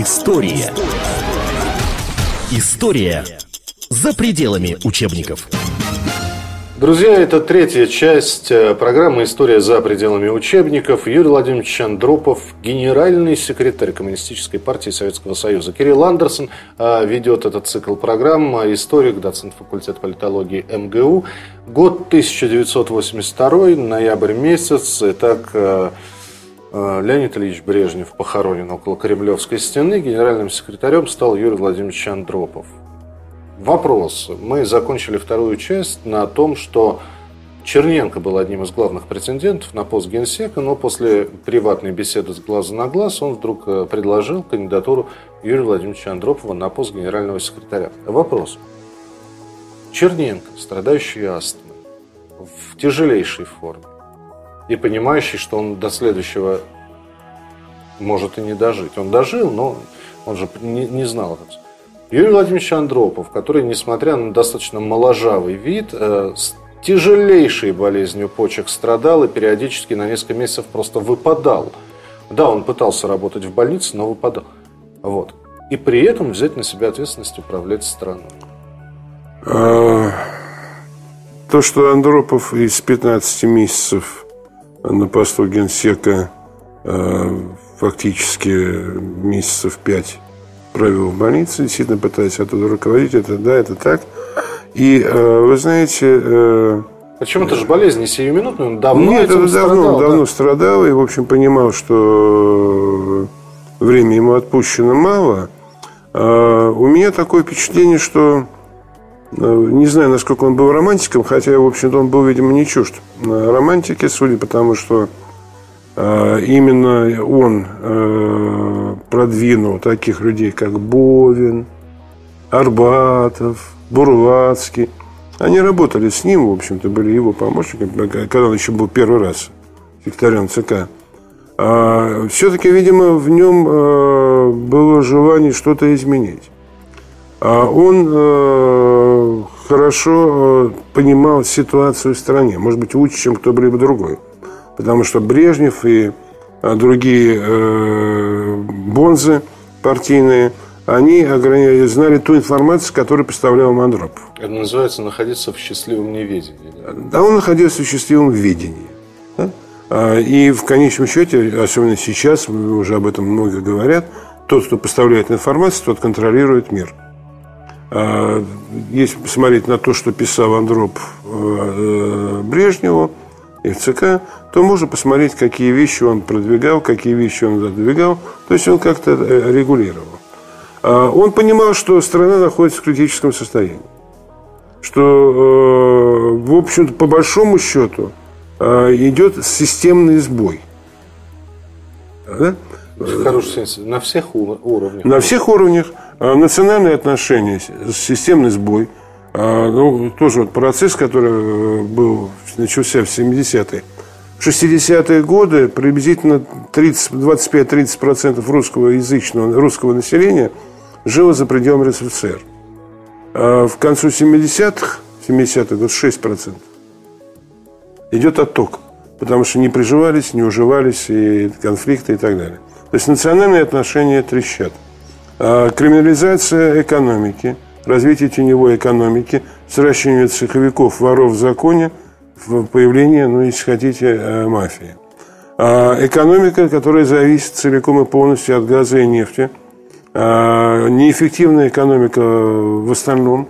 История. История за пределами учебников. Друзья, это третья часть э, программы «История за пределами учебников». Юрий Владимирович Андропов, генеральный секретарь Коммунистической партии Советского Союза. Кирилл Андерсон э, ведет этот цикл программ. Историк, доцент факультета политологии МГУ. Год 1982, ноябрь месяц. Итак, э, Леонид Ильич Брежнев похоронен около Кремлевской стены. Генеральным секретарем стал Юрий Владимирович Андропов. Вопрос. Мы закончили вторую часть на том, что Черненко был одним из главных претендентов на пост генсека, но после приватной беседы с глаза на глаз он вдруг э, предложил кандидатуру Юрия Владимировича Андропова на пост генерального секретаря. Вопрос. Черненко, страдающий астмой, в тяжелейшей форме, и понимающий, что он до следующего может и не дожить. Он дожил, но он же не, не знал этого. Юрий Владимирович Андропов, который, несмотря на достаточно моложавый вид, э, с тяжелейшей болезнью почек страдал и периодически на несколько месяцев просто выпадал. Да, он пытался работать в больнице, но выпадал. Вот. И при этом взять на себя ответственность управлять страной. А, то, что Андропов из 15 месяцев на посту генсека а, фактически месяцев 5 провел в больнице, действительно пытаясь оттуда руководить, это да, это так. И э, вы знаете... Э, Причем это же болезнь не сиюминутная, он давно Нет, это давно, страдал, давно да? страдал и, в общем, понимал, что время ему отпущено мало. А у меня такое впечатление, что не знаю, насколько он был романтиком, хотя, в общем-то, он был, видимо, не чужд романтики, судя по тому, что а, именно он э, продвинул таких людей, как Бовин, Арбатов, Бурлацкий. Они работали с ним, в общем-то, были его помощниками, когда он еще был первый раз секретарем ЦК. А все-таки, видимо, в нем э, было желание что-то изменить. А он э, хорошо понимал ситуацию в стране, может быть, лучше, чем кто-либо другой потому что Брежнев и а, другие э, бонзы партийные, они знали ту информацию, которую представлял Мандропов. Это называется находиться в счастливом неведении. Да, да он находился в счастливом видении. Да? А, и в конечном счете, особенно сейчас, уже об этом много говорят, тот, кто поставляет информацию, тот контролирует мир. А, если посмотреть на то, что писал Андроп э, Брежневу, и ЦК, то можно посмотреть, какие вещи он продвигал, какие вещи он задвигал. То есть он как-то э, регулировал. А он понимал, что страна находится в критическом состоянии. Что, э, в общем-то, по большому счету, идет системный сбой. Да? Хороший на всех уровнях. На всех уровнях. Национальные отношения, системный сбой – а, ну, тоже вот процесс, который э, был, начался в 70-е. В 60-е годы приблизительно 25-30% русского язычного, русского населения жило за пределами РСФСР. А в концу 70-х, 70-х, 26% идет отток, потому что не приживались, не уживались, и конфликты и так далее. То есть национальные отношения трещат. А криминализация экономики – развитие теневой экономики, сращивание цеховиков, воров в законе, появление, ну, если хотите, э, мафии. А экономика, которая зависит целиком и полностью от газа и нефти. А неэффективная экономика в остальном.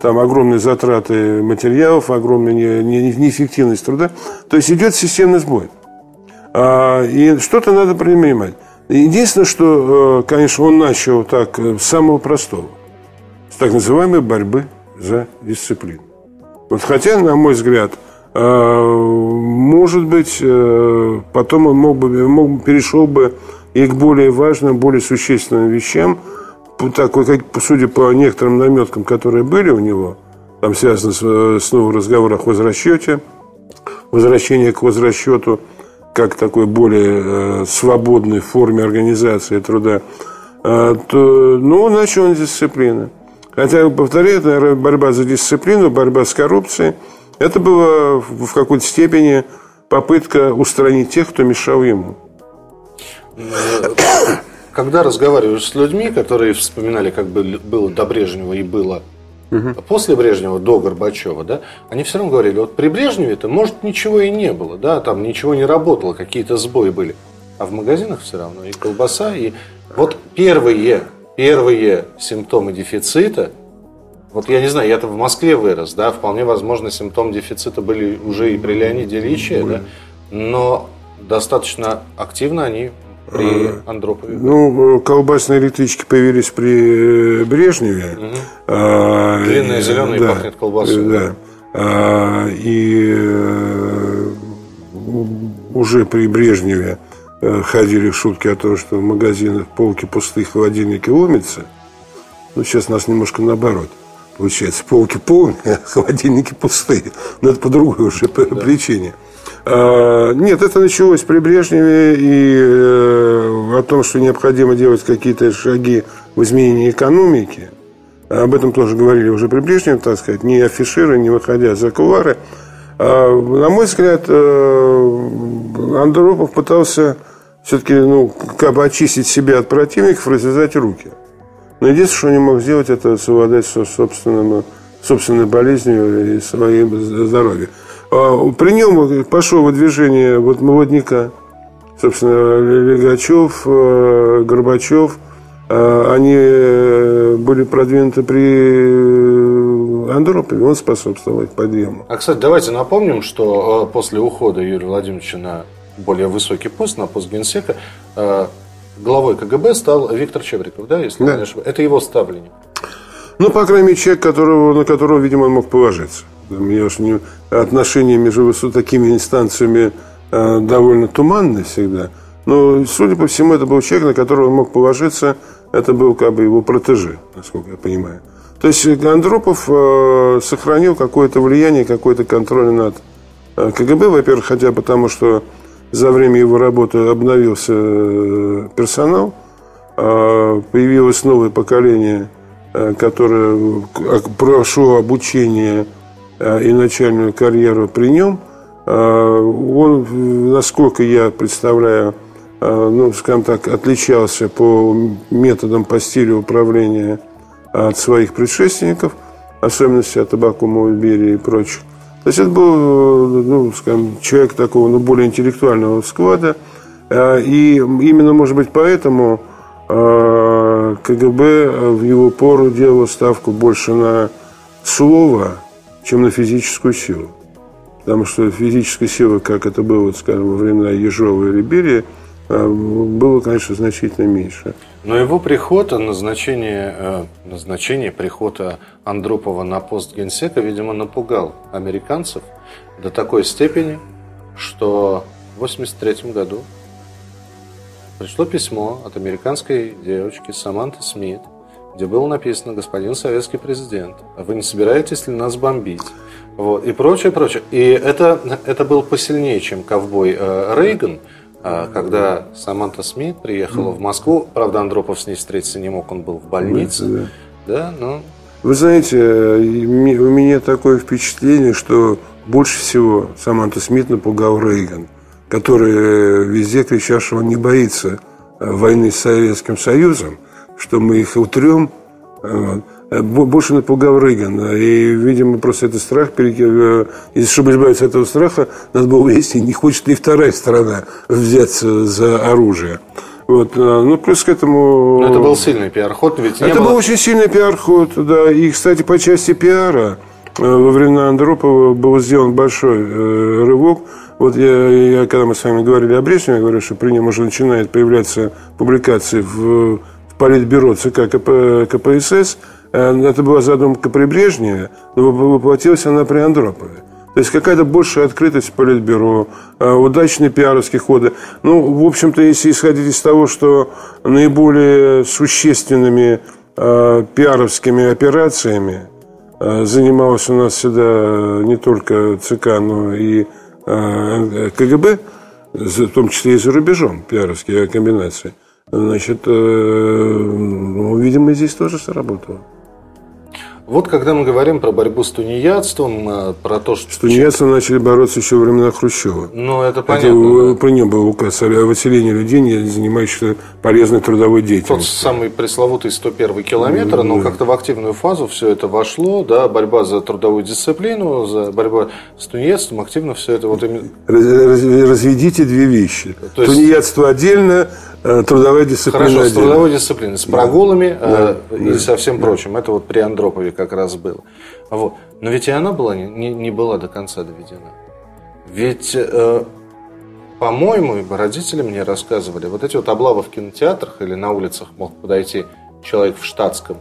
Там огромные затраты материалов, огромная неэффективность труда. То есть идет системный сбой. А, и что-то надо принимать. Единственное, что, э, конечно, он начал так э, с самого простого так называемой борьбы за дисциплину. Вот хотя, на мой взгляд, э, может быть, потом он мог бы, мог, перешел бы и к более важным, более существенным вещам, такой, как, судя по некоторым наметкам, которые были у него, там связано с, снова разговор о хозрасчете, возвращение к возвращету как такой более э, свободной форме организации труда, то, ну, начал он дисциплины. Хотя, повторяю, наверное, борьба за дисциплину, борьба с коррупцией, это было в какой-то степени попытка устранить тех, кто мешал ему. когда разговариваешь с людьми, которые вспоминали, как бы было до Брежнева и было угу. после Брежнева, до Горбачева, да, они все равно говорили, вот при Брежневе-то, может, ничего и не было, да, там ничего не работало, какие-то сбои были. А в магазинах все равно и колбаса, и вот первые, первые симптомы дефицита, вот я не знаю, я-то в Москве вырос, да, вполне возможно, симптомы дефицита были уже и при Леониде Ильиче, да, но достаточно активно они при а, Андропове? Ну, колбасные электрички появились при э, Брежневе. Угу. А, Длинные зеленые да, пахнет колбасой. Да. А, и э, уже при Брежневе э, ходили шутки о том, что в магазинах полки пустые, холодильники ломятся. Ну, сейчас у нас немножко наоборот. Получается, полки полные, а холодильники пустые. Но это по другой уже да. причине. А, нет, это началось при Брежневе и э, о том, что необходимо делать какие-то шаги в изменении экономики. Об этом тоже говорили уже при Брежневе, так сказать, не афишируя, не выходя за кулары. А, на мой взгляд, э, Андропов пытался все-таки ну, как бы очистить себя от противников, развязать руки. Но единственное, что он не мог сделать, это совладать со собственным, собственной болезнью и своим здоровьем. А, при нем пошло выдвижение вот молодняка. Собственно, Легачев, э, Горбачев, э, они э, были продвинуты при Андропове, он способствовал их подъему. А, кстати, давайте напомним, что после ухода Юрия Владимировича на более высокий пост, на пост генсека, главой КГБ стал Виктор Чебриков, да, если да. не ошибаюсь. Это его ставление. Ну, по крайней мере, человек, которого, на которого, видимо, он мог положиться. Я уж не, отношения между такими инстанциями э, довольно туманны всегда. Но, судя по всему, это был человек, на которого он мог положиться. Это был как бы его протеже, насколько я понимаю. То есть Андропов э, сохранил какое-то влияние, какой-то контроль над э, КГБ, во-первых, хотя потому, что за время его работы обновился э, персонал, э, появилось новое поколение, э, которое прошло обучение Э, и начальную карьеру при нем, э, он, насколько я представляю, э, ну, скажем так, отличался по методам, по стилю управления от своих предшественников, особенности от Абакума, Берии и прочих. То есть это был, ну, скажем, человек такого, ну, более интеллектуального склада. И именно, может быть, поэтому КГБ в его пору делало ставку больше на слово, чем на физическую силу. Потому что физической силы, как это было, скажем, во времена Ежова или Берия, а, было, конечно, значительно меньше. Но его приход, назначение, э, назначение прихода Андропова на пост генсека, видимо, напугал американцев до такой степени, что в 1983 году пришло письмо от американской девочки Саманты Смит, где было написано «Господин советский президент, а вы не собираетесь ли нас бомбить?» вот, и прочее, прочее. И это, это был посильнее, чем ковбой э, Рейган, э, когда Саманта Смит приехала в Москву. Правда, Андропов с ней встретиться не мог, он был в больнице. Да, да но... Вы знаете, у меня такое впечатление, что больше всего Саманта Смит напугал Рейган, который везде кричал, что он не боится войны с Советским Союзом, что мы их утрем. Э, больше напугал Рейган. И, видимо, просто этот страх, э, и чтобы избавиться от этого страха, надо было выяснить, не хочет ли вторая сторона взяться за оружие. Вот. Э, ну, плюс к этому... Но это был сильный пиар-ход, ведь Это было... был очень сильный пиар-ход, да. И, кстати, по части пиара во времена Андропова был сделан большой рывок. Вот я, я, когда мы с вами говорили о Брежневе, я говорю, что при нем уже начинают появляться публикации в Политбюро ЦК КП, КПСС. Э, это была задумка при Брежневе, но воплотилась она при Андропове. То есть какая-то большая открытость Политбюро, э, удачные пиаровские ходы. Ну, в общем-то, если исходить из того, что наиболее существенными э, пиаровскими операциями занималась у нас всегда не только ЦК, но и КГБ, в том числе и за рубежом пиаровские комбинации – Значит, э, ну, видимо, здесь тоже сработало. Вот когда мы говорим про борьбу с тунеядством, э, про то, что... С тунеядством начали бороться еще во времена Хрущева. Ну, это понятно. Это, да. При нем был указ о выселении людей, не занимающихся полезной трудовой деятельностью. Тот самый пресловутый 101 километр, да. но как-то в активную фазу все это вошло, да, борьба за трудовую дисциплину, за борьба с тунеядством, активно все это вот именно... Разведите две вещи. То есть... Тунеядство отдельно, трудовая дисциплина. Хорошо, с трудовой дисциплиной, с прогулами да. э, да. и со всем да. прочим. Это вот при Андропове как раз было. Вот. Но ведь и она была, не, не была до конца доведена. Ведь, э, по-моему, родители мне рассказывали, вот эти вот облавы в кинотеатрах или на улицах мог подойти человек в штатском,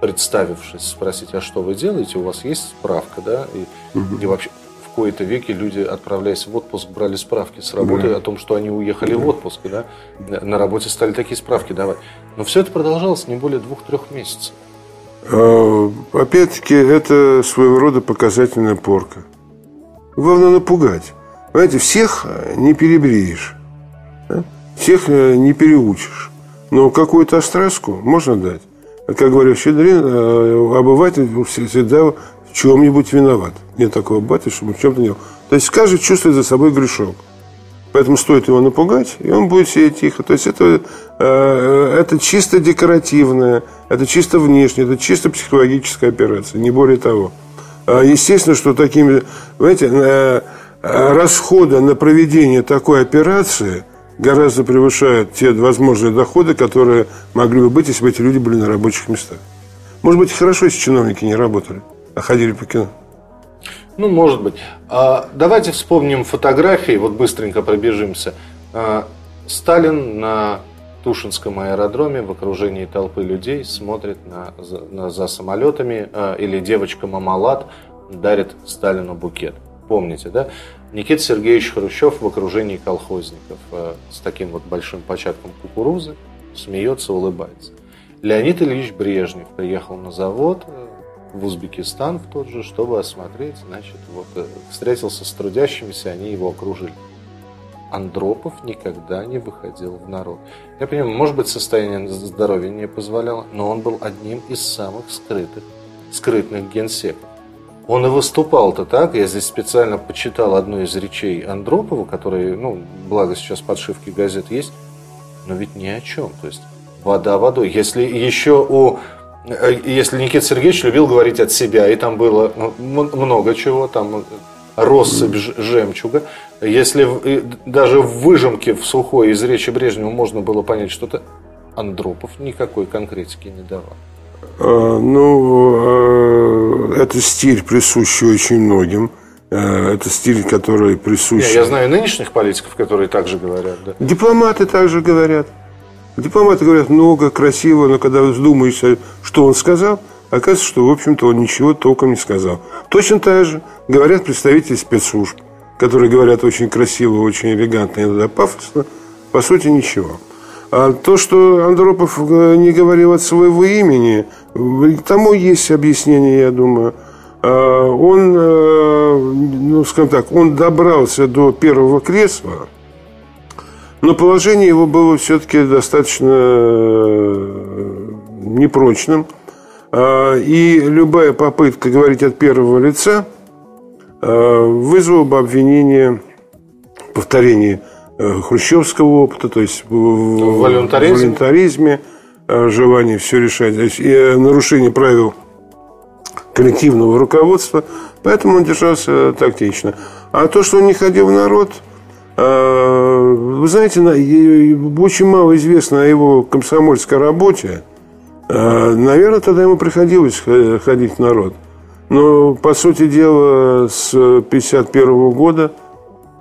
представившись, спросить, а что вы делаете, у вас есть справка, да, и, угу. и вообще кои-то веки люди, отправляясь в отпуск, брали справки с работы да. о том, что они уехали да. в отпуск. Да? На работе стали такие справки давать. Но все это продолжалось не более двух-трех месяцев. А, опять-таки, это своего рода показательная порка. Главное напугать. Понимаете, всех не перебреешь. Да? Всех э, не переучишь. Но какую-то остраску можно дать. Как говорил Щедрин, э, обыватель всегда чем-нибудь виноват. Нет такого бати, чтобы в чем-то не То есть каждый чувствует за собой грешок. Поэтому стоит его напугать, и он будет сидеть тихо. То есть это, э, это чисто декоративное, это чисто внешнее, это чисто психологическая операция, не более того. А естественно, что такими, знаете, э, расходы на проведение такой операции гораздо превышают те возможные доходы, которые могли бы быть, если бы эти люди были на рабочих местах. Может быть, хорошо, если чиновники не работали ходили по кино? Ну, может быть. А, давайте вспомним фотографии, вот быстренько пробежимся. А, Сталин на Тушинском аэродроме в окружении толпы людей смотрит на, на, за самолетами, а, или девочка Мамалат дарит Сталину букет. Помните, да? Никита Сергеевич Хрущев в окружении колхозников а, с таким вот большим початком кукурузы смеется, улыбается. Леонид Ильич Брежнев приехал на завод, в Узбекистан в тот же, чтобы осмотреть, значит, вот э, встретился с трудящимися, они его окружили. Андропов никогда не выходил в народ. Я понимаю, может быть, состояние здоровья не позволяло, но он был одним из самых скрытых, скрытных генсеков. Он и выступал-то так, я здесь специально почитал одну из речей Андропова, который, ну, благо сейчас подшивки газет есть, но ведь ни о чем. То есть вода водой. Если еще у если Никита Сергеевич любил говорить от себя, и там было ну, много чего, там россыпь жемчуга. Если даже в выжимке в сухой из речи Брежнева можно было понять что-то, Андропов никакой конкретики не давал. А, ну, это стиль, присущий очень многим. Это стиль, который присущ... Я, я знаю нынешних политиков, которые также говорят. Да. Дипломаты также говорят. Дипломаты говорят много, красиво, но когда вздумаешься, что он сказал, оказывается, что, в общем-то, он ничего толком не сказал. Точно так же говорят представители спецслужб, которые говорят очень красиво, очень элегантно, иногда пафосно, по сути, ничего. А то, что Андропов э, не говорил от своего имени, тому есть объяснение, я думаю. А он, э, ну, скажем так, он добрался до первого кресла – но положение его было все-таки достаточно э, непрочным. А, и любая попытка говорить от первого лица э, вызвала бы обвинение в повторении э, хрущевского опыта, то есть в волюнтаризме, волюнтаризме желание все решать, и нарушение правил коллективного руководства. Поэтому он держался тактично. А то, что он не ходил в народ – вы знаете, очень мало известно о его комсомольской работе. А, наверное, тогда ему приходилось ходить в народ. Но, по сути дела, с 1951 года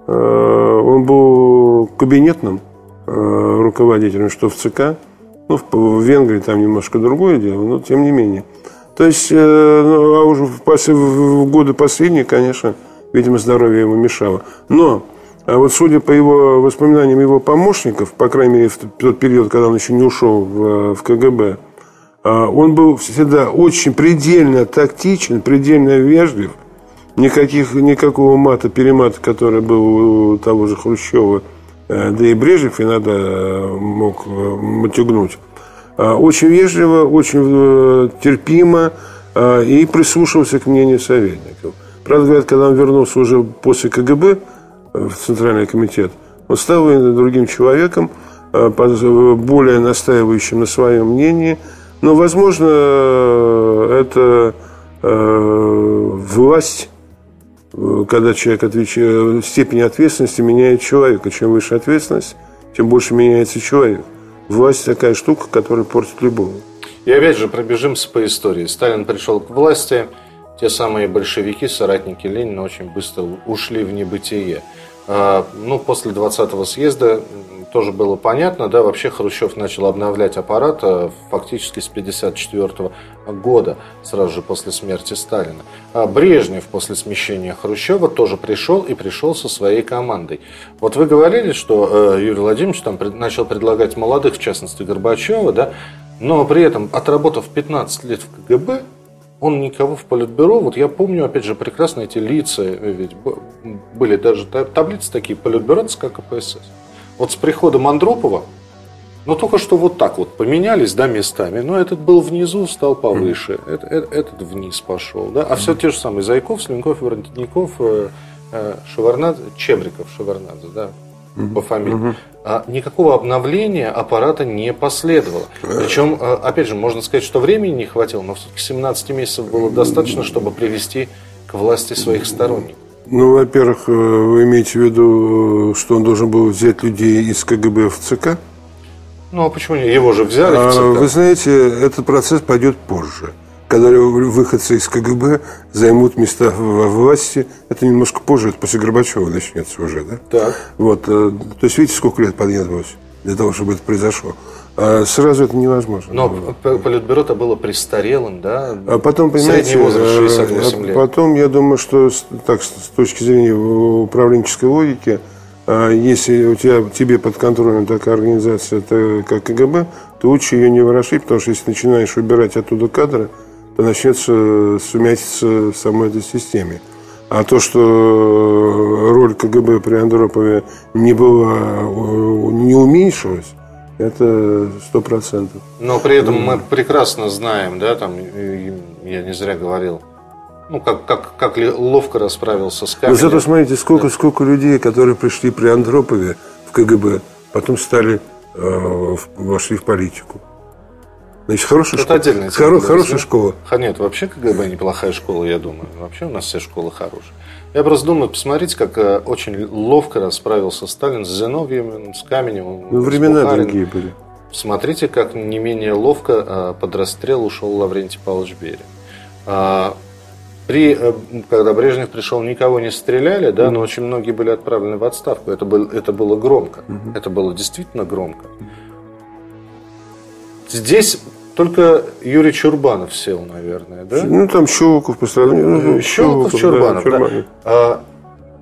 а, он был кабинетным руководителем, что в ЦК. Ну, в Венгрии там немножко другое дело, но тем не менее. То есть, э, ну, а уже в годы последние, конечно, видимо, здоровье ему мешало. Но а вот судя по его воспоминаниям его помощников, по крайней мере, в тот период, когда он еще не ушел в, в КГБ, а, он был всегда очень предельно тактичен, предельно вежлив. Никаких, никакого мата, перемата, который был у того же Хрущева, э, да и Брежнев иногда э, мог э, матюгнуть. А, очень вежливо, очень терпимо, а, и прислушивался к мнению советников. Правда, говорят, когда он вернулся уже после КГБ в Центральный комитет, он стал другим человеком, более настаивающим на своем мнении. Но, возможно, это власть когда человек отвечает, степень ответственности меняет человека. Чем выше ответственность, тем больше меняется человек. Власть такая штука, которая портит любого. И опять же пробежимся по истории. Сталин пришел к власти, те самые большевики, соратники Ленина очень быстро ушли в небытие. А, ну, после 20-го съезда тоже было понятно, да, вообще Хрущев начал обновлять аппарат э, фактически с 1954 года, сразу же после смерти Сталина. А Брежнев после смещения Хрущева тоже пришел и пришел со своей командой. Вот вы говорили, что э, Юрий Владимирович там начал предлагать молодых, в частности Горбачева, да, но при этом, отработав 15 лет в КГБ, он никого в политбюро, вот я помню, опять же, прекрасно эти лица, ведь были даже таблицы такие, политбюро как КПСС. Вот с приходом Андропова, ну только что вот так вот поменялись, да, местами, но этот был внизу, стал повыше, mm. этот, этот, этот вниз пошел, да, а mm. все те же самые Зайков, Слинков, Воротников, э, э, Шеварнадзе, Чебриков, Шеварнадзе, да, mm. по фамилии. Mm-hmm. А никакого обновления аппарата не последовало. Причем, э, опять же, можно сказать, что времени не хватило, но все-таки 17 месяцев было достаточно, чтобы привести к власти своих сторонников. Ну, во-первых, э, вы имеете в виду, э, что он должен был взять людей из КГБ в ЦК? Ну, а почему не? Его же взяли в а, ЦК. Вы знаете, этот процесс пойдет позже. Когда выходцы из КГБ займут места во власти, это немножко позже, это после Горбачева начнется уже, да? Так. Вот, э, то есть, видите, сколько лет потребовалось для того, чтобы это произошло. А сразу это невозможно. Но политбюро-то было престарелым, да? А потом, понимаете, Средний возраст 68 лет. Потом, я думаю, что так, с точки зрения управленческой логики, а если у тебя, тебе под контролем такая организация, как КГБ, то лучше ее не ворошить, потому что если начинаешь убирать оттуда кадры, начнется сумятиться в самой этой системе. А то, что роль КГБ при Андропове не была, не уменьшилась, это сто процентов. Но при этом мы прекрасно знаем, да, там, я не зря говорил, ну, как, как, как ловко расправился с камерой. Но зато смотрите, сколько, да. сколько людей, которые пришли при Андропове в КГБ, потом стали, э, вошли в политику. Значит, хорошая Это школа. отдельная тема. Хоро, хорошая школа. Нет, вообще КГБ неплохая школа, я думаю. Вообще у нас все школы хорошие. Я просто думаю, посмотрите, как э, очень ловко расправился Сталин с Зиновьевым, с Каменевым. Ну, времена Бухариным. другие были. Смотрите, как не менее ловко э, под расстрел ушел Лаврентий Павлович Берия. А, при, э, когда Брежнев пришел, никого не стреляли, да, но очень многие были отправлены в отставку. Это, был, это было громко. Это было действительно громко. Здесь только Юрий Чурбанов сел, наверное, да? Ну, там Щелоков по сравнению. Ну, Щелоков, Щелоков Чурбанов, да. Чурбанов. да. А,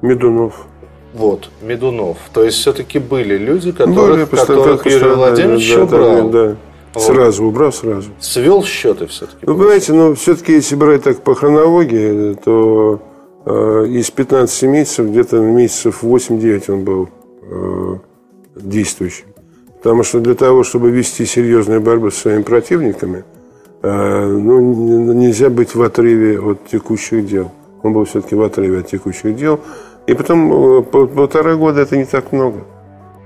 Медунов. Вот, Медунов. То есть, все-таки были люди, которых, были, которых Юрий Владимирович да, убрал. Да, вот. Сразу убрал, сразу. Свел счеты все-таки. Ну, понимаете, ну, все-таки, если брать так по хронологии, то э, из 15 месяцев, где-то месяцев 8-9 он был э, действующим. Потому что для того, чтобы вести серьезную борьбу с своими противниками, э, ну, нельзя быть в отрыве от текущих дел. Он был все-таки в отрыве от текущих дел. И потом э, полтора года это не так много.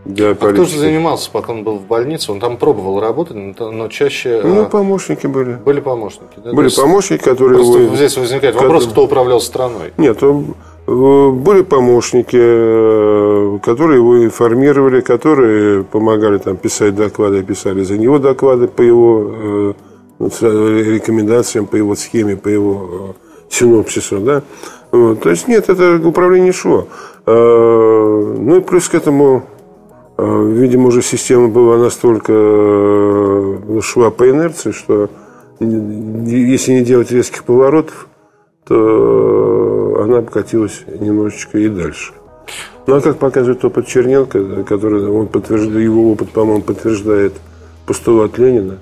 Для а кто же занимался, пока он был в больнице? Он там пробовал работать, но чаще... Ну, а, помощники были. Были помощники, да? Были помощники, которые... Просто его... здесь возникает вопрос, кто управлял страной. Нет, Э, были помощники, э, которые его информировали, которые помогали там писать доклады, писали за него доклады по его э, рекомендациям, по его схеме, по его синопсису, да. Вот. То есть нет, это управление шло. Ну и плюс к этому, видимо, уже система была настолько шла по инерции, что если не делать резких поворотов, то она покатилась немножечко и дальше. Ну, а как показывает опыт Черненко, который он подтверждает, его опыт, по-моему, подтверждает постулат Ленина,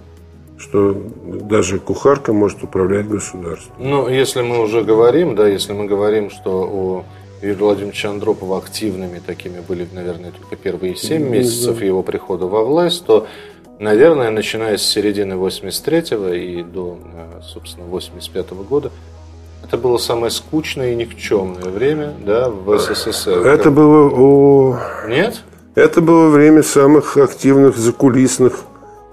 что даже кухарка может управлять государством. Ну, если мы уже говорим, да, если мы говорим, что у Юрия Владимировича Андропова активными такими были, наверное, только первые семь месяцев его прихода во власть, то наверное, начиная с середины 83-го и до, э, собственно, 85-го года, это было самое скучное и никчемное время да, в СССР. Это было о... Нет? Это было время самых активных закулисных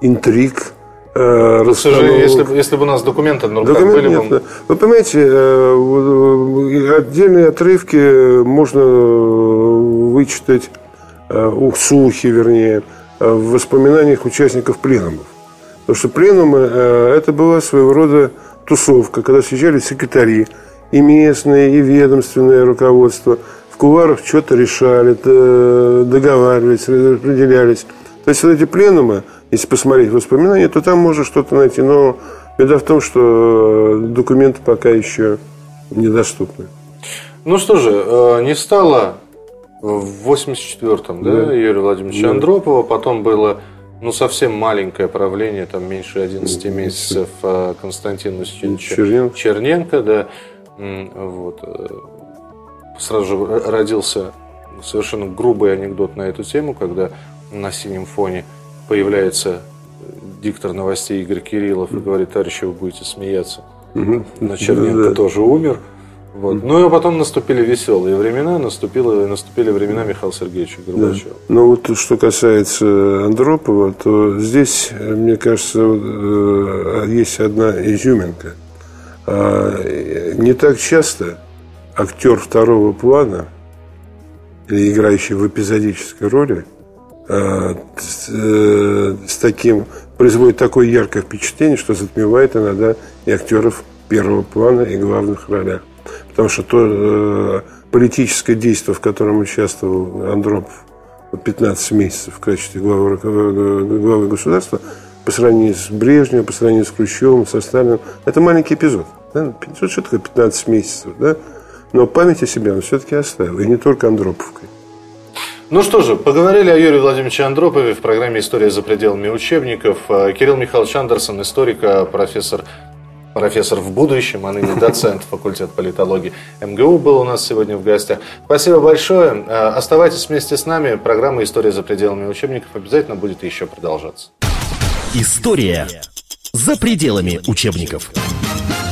интриг, э, ну, сожалению, если, если бы у нас документы на руках Документ были нет, бы... Вы понимаете, э, отдельные отрывки можно вычитать, э, слухи, вернее, в воспоминаниях участников пленумов. Потому что пленумы – это была своего рода тусовка, когда съезжали секретари, и местные, и ведомственное руководство. В куларах что-то решали, договаривались, распределялись. То есть вот эти пленумы, если посмотреть воспоминания, то там можно что-то найти. Но беда в том, что документы пока еще недоступны. Ну что же, э, не стало в 84-м, да, да, Юрия Владимировича да. Андропова, потом было ну, совсем маленькое правление, там меньше 11 месяцев э, Константина Устиновича Черненко. Черненко, да, вот. Э, сразу же родился совершенно грубый анекдот на эту тему, когда на синем фоне появляется диктор новостей Игорь Кириллов и говорит, товарищи, вы будете смеяться. Угу. На Черненко да. тоже умер. Вот. Ну и потом наступили веселые времена, наступили, наступили времена Михаила Сергеевича Горбачева. Да. Ну вот что касается Андропова, то здесь, мне кажется, э, есть одна изюминка. А, не так часто актер второго плана или играющий в эпизодической роли Э, э, с таким производит такое яркое впечатление, что затмевает иногда и актеров первого плана и главных ролях. Потому что то э, политическое действие, в котором участвовал Андропов 15 месяцев в качестве главы, главы государства, по сравнению с Брежневым, по сравнению с Хрущевым, со Сталиным, это маленький эпизод. Да? Что такое 15 месяцев? Да? Но память о себе он все-таки оставил. И не только Андроповкой. Ну что же, поговорили о Юрии Владимировиче Андропове в программе «История за пределами учебников». Э, Кирилл Михайлович Андерсон, историк, э, профессор, профессор в будущем, а ныне доцент факультета политологии МГУ был у нас сегодня в гостях. Спасибо большое. Э, оставайтесь вместе с нами. Программа «История за пределами учебников» обязательно будет еще продолжаться. История за пределами учебников.